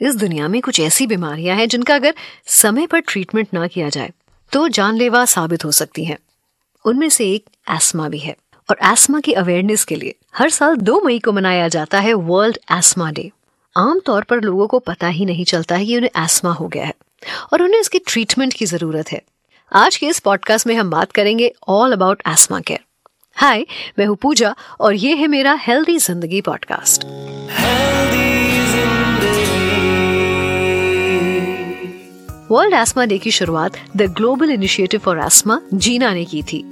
इस दुनिया में कुछ ऐसी बीमारियाँ हैं जिनका अगर समय पर ट्रीटमेंट ना किया जाए तो जानलेवा साबित हो सकती हैं। उनमें से एक एस्मा भी है। और एस्मा की अवेयरनेस के लिए हर साल दो मई को मनाया जाता है वर्ल्ड एस्मा डे आमतौर पर लोगों को पता ही नहीं चलता है कि उन्हें एस्मा हो गया है। और उन्हें इसकी ट्रीटमेंट की ज़रूरत है। आज के इस पॉडकास्ट में हम बात करेंगे all about asthma care hi मैं हूँ पूजा और ये है मेरा हेल्दी ज़िंदगी पॉडकास्ट वर्ल्ड एस्मा डे की शुरुआत the global initiative for asthma GINA ने की थी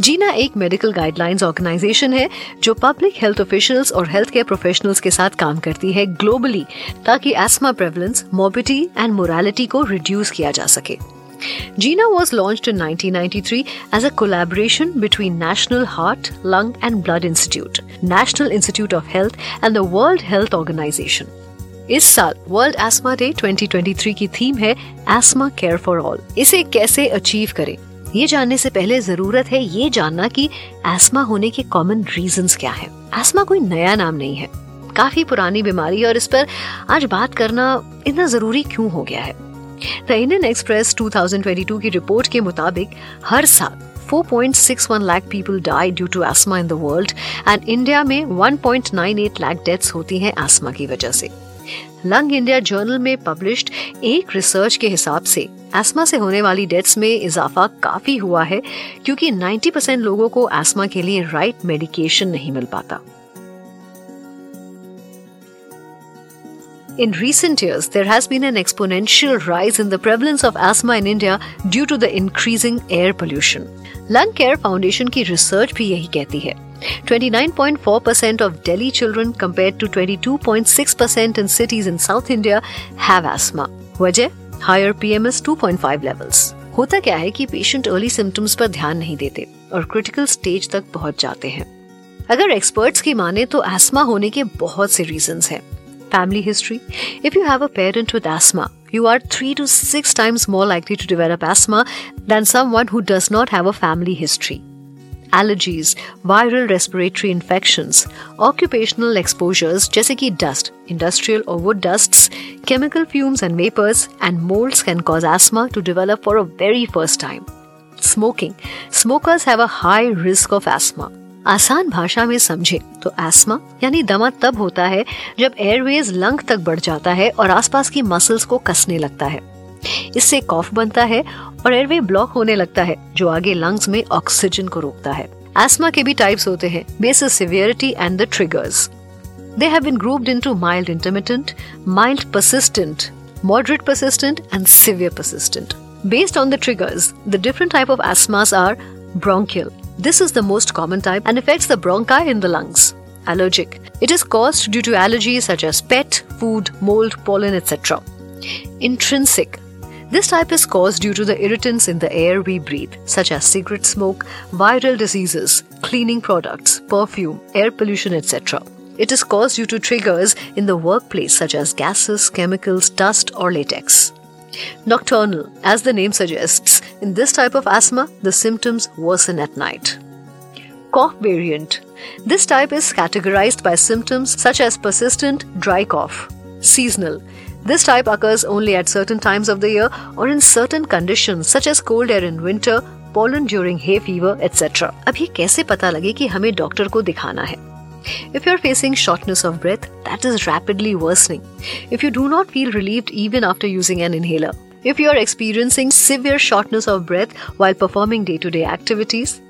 जीना एक मेडिकल गाइडलाइंस ऑर्गेनाइजेशन है जो पब्लिक हेल्थ ऑफिशियल्स और हेल्थ केयर प्रोफेशनल्स के साथ काम करती है ग्लोबली ताकि asthma prevalence morbidity and mortality को रिड्यूस किया जा सके Gina was launched in 1993 as a collaboration between National Heart, Lung and Blood Institute, National Institute of Health and the World Health Organization. इस साल वर्ल्ड एस्मा डे 2023 की theme है ESMA care for all इसे कैसे achieve करें? ये जानने से पहले ज़रूरत है ये जानना कि एस्मा होने के कॉमन रीजन क्या है। एस्मा कोई नया नाम नहीं है। काफ़ी पुरानी बीमारी और इस पर आज बात करना इतना ज़रूरी क्यों हो गया है? द इंडियन एक्सप्रेस 2022 की रिपोर्ट के मुताबिक हर साल 4.61 lakh people die due to asthma in the world and India में 1.98 लाख डेथ्स होती हैं एस्मा की वजह से। लंग इंडिया जर्नल में पब्लिश्ड एक रिसर्च के हिसाब से, एस्मा से होने वाली डेथ्स में इजाफा काफ़ी हुआ है, क्योंकि 90 परसेंट लोगों को एस्मा के लिए राइट मेडिकेशन नहीं मिल पाता। In recent years, there has been an exponential rise in the prevalence of asthma in India due to the increasing air pollution. Lung Care Foundation की रिसर्च भी यही कहती है 29.4% of Delhi children compared to 22.6% in cities in South India have asthma. वजह higher PMS 2.5 levels. होता क्या है कि पेशेंट अर्ली सिम्टम्स पर ध्यान नहीं देते और क्रिटिकल स्टेज तक पहुँच जाते हैं अगर एक्सपर्ट्स की माने तो एस्मा होने के बहुत से रीजंस हैं family history. If you have a parent with asthma, you are 3 to 6 times more likely to develop asthma than someone who does not have a family history allergies, viral respiratory infections, occupational exposures जैसे कि dust, industrial or wood dusts, chemical fumes and vapors, and molds can cause asthma to develop for a very first time. Smoking. Smokers have a high risk of asthma. आसान भाषा में समझे। तो ESMA यानी दमा तब होता है जब एयरवेज लंग तक बढ़ जाता है और आसपास की मसल्स को कसने लगता है। इससे कॉफ बनता है और एयरवे ब्लॉक होने लगता है, जो आगे लंग्स में ऑक्सीजन को रोकता है। एस्मा के भी टाइप्स होते हैं basis severity and the triggers they have been grouped into mild intermittent mild persistent moderate persistent and severe persistent based on the triggers the different type of asthmas are bronchial This is the most common type and affects the bronchi in the lungs. Allergic. It is caused due to allergies such as pet, food, mold, pollen, etc. Intrinsic. This type is caused due to the irritants in the air we breathe, such as cigarette smoke, viral diseases, cleaning products, perfume, air pollution, etc. It is caused due to triggers in the workplace, such as gases, chemicals, dust, or latex. Nocturnal, as the name suggests, in this type of asthma, the symptoms worsen at night. Cough variant. This type is categorized by symptoms such as persistent dry cough, seasonal, this type occurs only at certain times of the year or in certain conditions such as cold air in winter, pollen during hay fever, etc. ये कैसे पता लगे कि हमें doctor को दिखाना है If you're facing shortness of breath, that is rapidly worsening. If you do not feel relieved even after using an inhaler, if you are experiencing severe shortness of breath while performing day to day activities,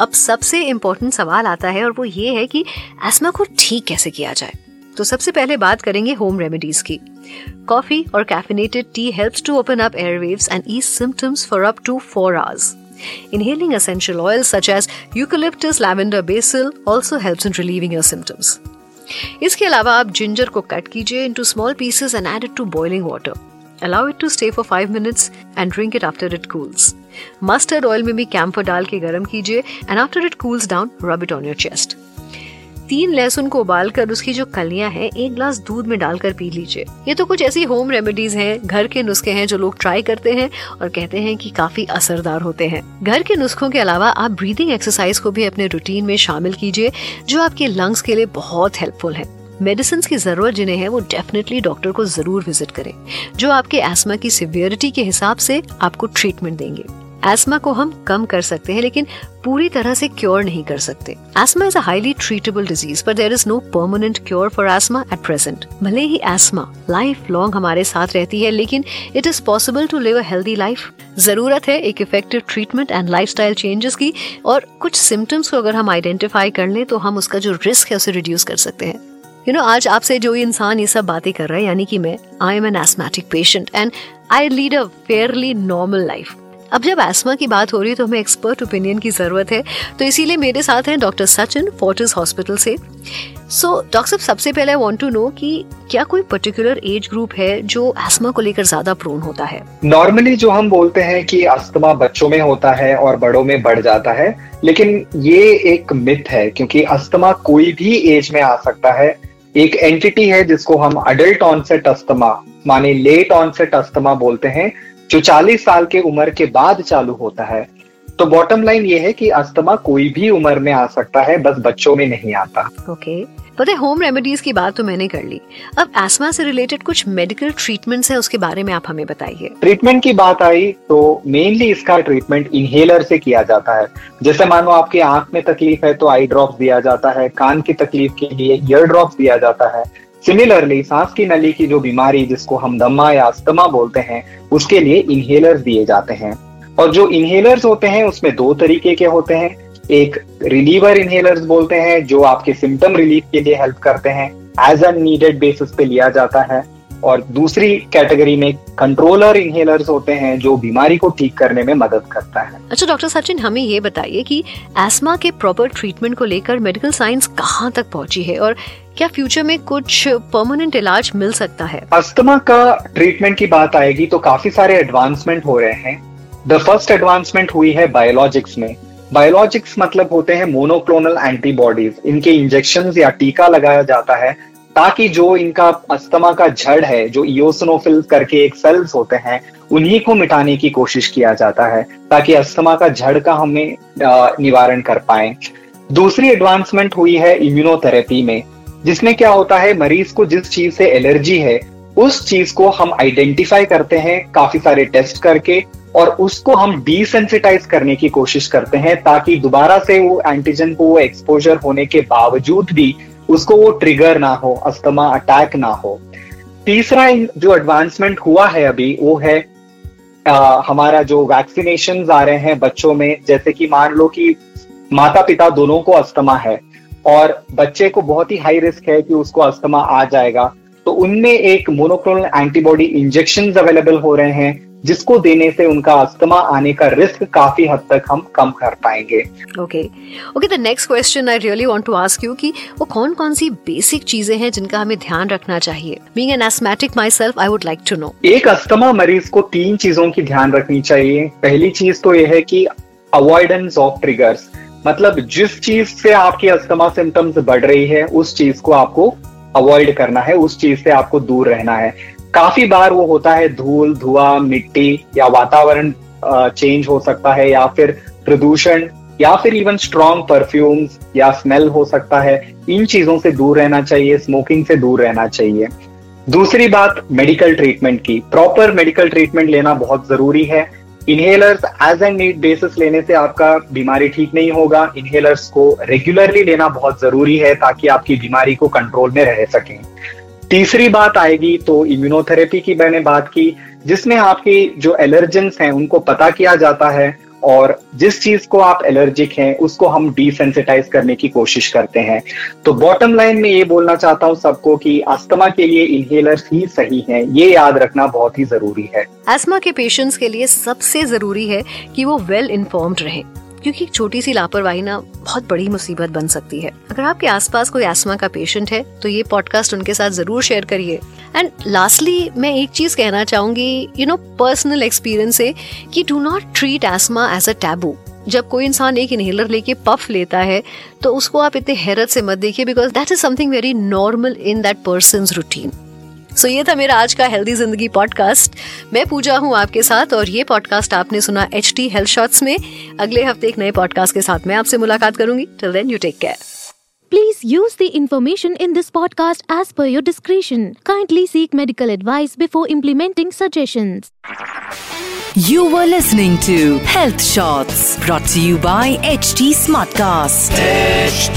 अब सबसे important सवाल आता है और वो ये है कि एस्मा को ठीक कैसे किया जाए तो सबसे पहले बात करेंगे होम रेमेडीज की कॉफ़ी और caffeinated tea helps to open up airwaves and ease symptoms for up to four hours Inhaling essential oils such as eucalyptus, lavender, basil also helps in relieving your symptoms. इसके अलावा आप ginger को cut कीजिए into small pieces and add it to boiling water allow it to stay for five minutes and drink it after it cools mustard oil में भी camphor डाल के गर्म कीजिए and after it cools down rub it on your chest तीन लहसुन को उबाल कर उसकी जो कलियाँ हैं, एक ग्लास दूध में डालकर पी लीजिए। ये तो कुछ ऐसी होम रेमेडीज हैं, घर के नुस्खे हैं जो लोग ट्राई करते हैं और कहते हैं कि काफ़ी असरदार होते हैं। घर के नुस्खों के अलावा आप ब्रीदिंग एक्सरसाइज को भी अपने रूटीन में शामिल कीजिए, जो आपके लंग्स के लिए बहुत हेल्पफुल है। मेडिसिन की ज़रूरत जिन्हें है, वो डेफिनेटली डॉक्टर को ज़रूर विज़िट करें, जो आपके एस्मा की सिवियरिटी के हिसाब से आपको ट्रीटमेंट देंगे। एस्मा को हम कम कर सकते हैं लेकिन पूरी तरह से क्योर नहीं कर सकते। Asthma is a highly treatable disease पर there is no permanent cure for asthma at present भले ही एस्मा लाइफ लॉन्ग हमारे साथ रहती है लेकिन it is possible to live a healthy life ज़रूरत है एक effective treatment and lifestyle changes की और कुछ सिम्टम्स को अगर हम आइडेंटिफाई कर लें तो हम उसका जो रिस्क है उसे रिड्यूस कर सकते हैं। यू you नो know, आज आपसे जो इंसान ये सब बातें कर रहा है यानी कि मैं I am an asthmatic patient and I lead a fairly normal life अब जब एस्मा की बात हो रही है तो हमें एक्सपर्ट ओपिनियन की ज़रूरत है। तो इसीलिए मेरे साथ हैं डॉक्टर सचिन फोर्टिस हॉस्पिटल से। सो डॉक्टर साहब, सबसे पहले आई वांट टू नो कि क्या कोई पर्टिकुलर एज ग्रुप है जो एस्मा को लेकर ज़्यादा प्रोन होता है? नॉर्मली जो हम बोलते हैं कि अस्थमा बच्चों में होता है और बड़ों में बढ़ जाता है, लेकिन ये एक मिथ है क्योंकि अस्थमा कोई भी एज में आ सकता है। एक एंटिटी है जिसको हम अडल्ट ऑनसेट अस्थमा माने लेट ऑनसेट अस्थमा बोलते हैं। जो 40 साल के उम्र के बाद चालू होता है तो बॉटम लाइन ये है कि अस्थमा कोई भी उम्र में आ सकता है बस बच्चों में नहीं आता। Okay okay. पता है होम रेमेडीज की बात तो मैंने कर ली। अब एस्मा से रिलेटेड कुछ मेडिकल ट्रीटमेंट्स है उसके बारे में आप हमें बताइए। ट्रीटमेंट की बात आई तो मेनली इसका ट्रीटमेंट इनहेलर से किया जाता है। जैसे मानो आपके आँख में तकलीफ़ है तो आई ड्रॉप दिया जाता है कान की तकलीफ़ के लिए ईयर ड्रॉप दिया जाता है। सिमिलरली सांस की नली की जो बीमारी जिसको हम दमा या अस्थमा बोलते हैं, उसके लिए इनहेलर्स दिए जाते हैं। और जो इनहेलर्स होते हैं, उसमें दो तरीके के होते हैं। एक रिलीवर इनहेलर्स बोलते हैं, जो आपके सिम्टम रिलीफ के लिए हेल्प करते हैं। एज अन नीडेड बेसिस पे लिया जाता है। और दूसरी कैटेगरी में कंट्रोलर इनहेलर्स होते हैं जो बीमारी को ठीक करने में मदद करता है। अच्छा डॉक्टर सचिन हमें ये बताइए कि एस्मा के प्रॉपर ट्रीटमेंट को लेकर मेडिकल साइंस कहाँ तक पहुँची है और क्या फ्यूचर में कुछ परमानेंट इलाज मिल सकता है? अस्थमा का ट्रीटमेंट की बात आएगी तो काफ़ी सारे एडवांसमेंट हो रहे हैं। द फ़र्स्ट एडवांसमेंट हुई है बायोलॉजिक्स में। बायोलॉजिक्स मतलब होते हैं मोनोक्लोनल एंटीबॉडीज इनके इंजेक्शन या टीका लगाया जाता है ताकि जो इनका अस्थमा का जड़ है, जो इोसनोफिल करके एक सेल्स होते हैं, उन्हीं को मिटाने की कोशिश किया जाता है, ताकि अस्थमा का जड़ का हमें निवारण कर पाए। दूसरी एडवांसमेंट हुई है इम्यूनोथेरेपी में, जिसमें क्या होता है, मरीज़ को जिस चीज़ से एलर्जी है, उस चीज़ को हम आइडेंटिफाई करते हैं, काफ़ी सारे टेस्ट करके, और उसको हम डिसेंसिटाइज करने की कोशिश करते हैं, ताकि दोबारा से वो एंटीजन को वो एक्सपोजर होने के बावजूद भी उसको वो ट्रिगर ना हो अस्थमा अटैक ना हो। तीसरा जो एडवांसमेंट हुआ है अभी वो है आ, हमारा जो वैक्सीनेशन आ रहे हैं बच्चों में जैसे कि मान लो कि माता पिता दोनों को अस्थमा है और बच्चे को बहुत ही हाई रिस्क है कि उसको अस्थमा आ जाएगा तो उनमें एक मोनोक्लोनल एंटीबॉडी इंजेक्शन अवेलेबल हो रहे हैं जिसको देने से उनका अस्थमा आने का रिस्क काफ़ी हद तक हम कम कर पाएँगे। Okay okay the next question I really want to ask you कि वो कौन कौन सी बेसिक चीज़ें हैं जिनका हमें ध्यान रखना चाहिए? Being an asthmatic myself I would like to know एक अस्थमा मरीज़ को तीन चीज़ों की ध्यान रखनी चाहिए। पहली चीज़ तो यह है कि अवॉइडेंस ऑफ़ ट्रिगर्स मतलब जिस चीज़ से आपकी अस्थमा सिम्टम्स बढ़ रही है उस चीज़ को आपको अवॉइड करना है उस चीज़ से आपको दूर रहना है। काफ़ी बार वो होता है धूल, धुआँ, मिट्टी या वातावरण चेंज हो सकता है या फिर प्रदूषण या फिर इवन स्ट्रॉन्ग परफ्यूम्स या स्मेल हो सकता है। इन चीज़ों से दूर रहना चाहिए स्मोकिंग से दूर रहना चाहिए। दूसरी बात मेडिकल ट्रीटमेंट की। प्रॉपर मेडिकल ट्रीटमेंट लेना बहुत ज़रूरी है। Inhalers as and need basis लेने से आपका बीमारी ठीक नहीं होगा। इनहेलर्स को रेगुलरली लेना बहुत ज़रूरी है ताकि आपकी बीमारी को कंट्रोल में रह सकें। तीसरी बात आएगी तो इम्यूनोथेरेपी की मैंने बात की, जिसमें आपकी जो एलर्जेंस हैं, उनको पता किया जाता है और जिस चीज़ को आप एलर्जिक हैं, उसको हम डिसेंसिटाइज करने की कोशिश करते हैं। तो बॉटम लाइन में ये बोलना चाहता हूँ सबको कि अस्थमा के लिए इनहेलर ही सही है, ये याद रखना बहुत ही ज़रूरी है। अस्थमा के पेशेंट्स के लिए सबसे ज़रूरी है कि वो वेल इन्फॉर्म्ड रहे। क्योंकि एक छोटी सी लापरवाही ना बहुत बड़ी मुसीबत बन सकती है। अगर आपके आसपास कोई एस्मा का पेशेंट है तो ये पॉडकास्ट उनके साथ ज़रूर शेयर करिए। एंड लास्टली मैं एक चीज़ कहना चाहूँगी यू नो पर्सनल एक्सपीरियंस से कि do not treat asthma as a taboo जब कोई इंसान एक इनहेलर लेके पफ लेता है तो उसको आप इतने हैरत से मत देखिए because that is something very normal in that person routine so ये था मेरा आज का हेल्दी ज़िंदगी पॉडकास्ट मैं पूजा हूँ आपके साथ और ये पॉडकास्ट आपने सुना एच टी हेल्थ शॉर्ट्स में। अगले हफ़्ते एक नए पॉडकास्ट के साथ मैं आपसे मुलाकात करूँगी। Till then you take care please use the information in this podcast as per your description kindly seek medical advice before implementing suggestion you were listening to health shorts brought you by H T smart cast H